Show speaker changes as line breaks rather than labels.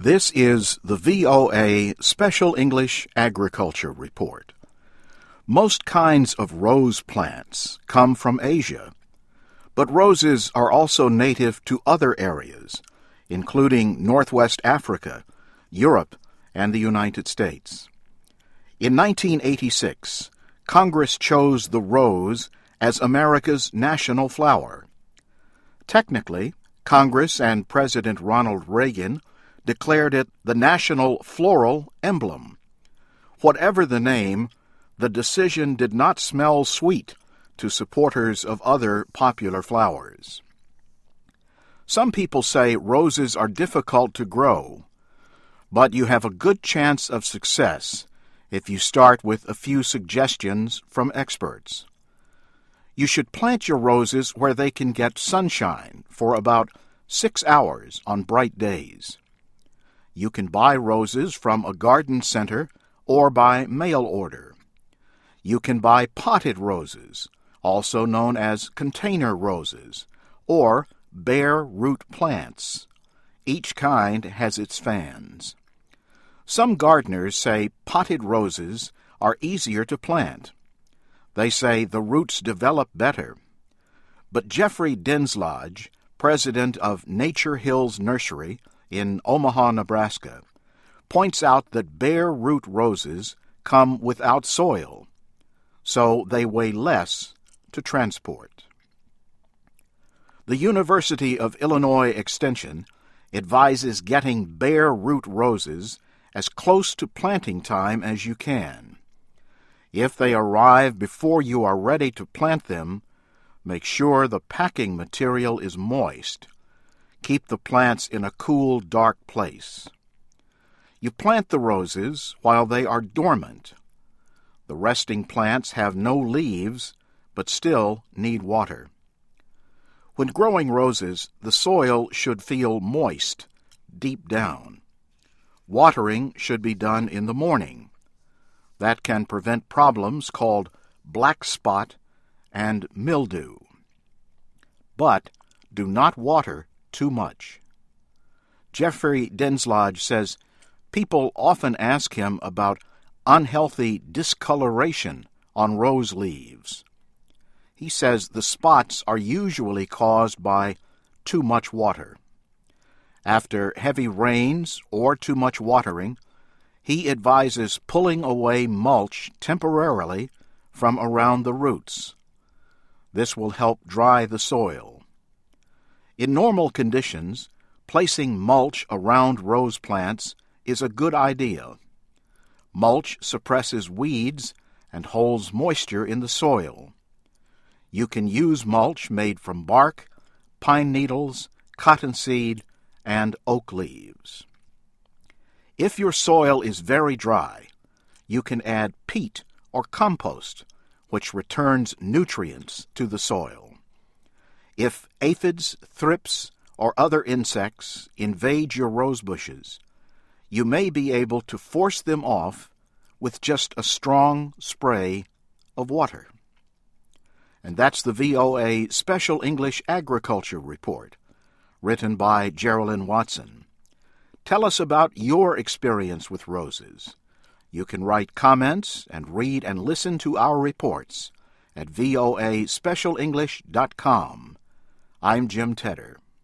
This is the VOA Special English Agriculture Report. Most kinds of rose plants come from Asia, but roses are also native to other areas, including Northwest Africa, Europe, and the United States. In 1986, Congress chose the rose as America's national flower. Technically, Congress and President Ronald Reagan declared it the national floral emblem. Whatever the name, the decision did not smell sweet to supporters of other popular flowers. Some people say roses are difficult to grow, but you have a good chance of success if you start with a few suggestions from experts. You should plant your roses where they can get sunshine for about six hours on bright days. You can buy roses from a garden center or by mail order. You can buy potted roses, also known as container roses, or bare root plants. Each kind has its fans. Some gardeners say potted roses are easier to plant. They say the roots develop better. But Jeffrey Denslodge, president of Nature Hills Nursery, in Omaha, Nebraska, points out that bare root roses come without soil, so they weigh less to transport. The University of Illinois Extension advises getting bare root roses as close to planting time as you can. If they arrive before you are ready to plant them, make sure the packing material is moist Keep the plants in a cool, dark place. You plant the roses while they are dormant. The resting plants have no leaves, but still need water. When growing roses, the soil should feel moist, deep down. Watering should be done in the morning. That can prevent problems called black spot and mildew. But do not water too much. Jeffrey Denslodge says people often ask him about unhealthy discoloration on rose leaves. He says the spots are usually caused by too much water. After heavy rains or too much watering, he advises pulling away mulch temporarily from around the roots. This will help dry the soil. In normal conditions, placing mulch around rose plants is a good idea. Mulch suppresses weeds and holds moisture in the soil. You can use mulch made from bark, pine needles, cottonseed, and oak leaves. If your soil is very dry, you can add peat or compost, which returns nutrients to the soil. If aphids, thrips, or other insects invade your rose bushes, you may be able to force them off with just a strong spray of water. And that's the VOA Special English Agriculture Report, written by Geraldine Watson. Tell us about your experience with roses. You can write comments and read and listen to our reports at voaspecialenglish.com I'm Jim Tedder.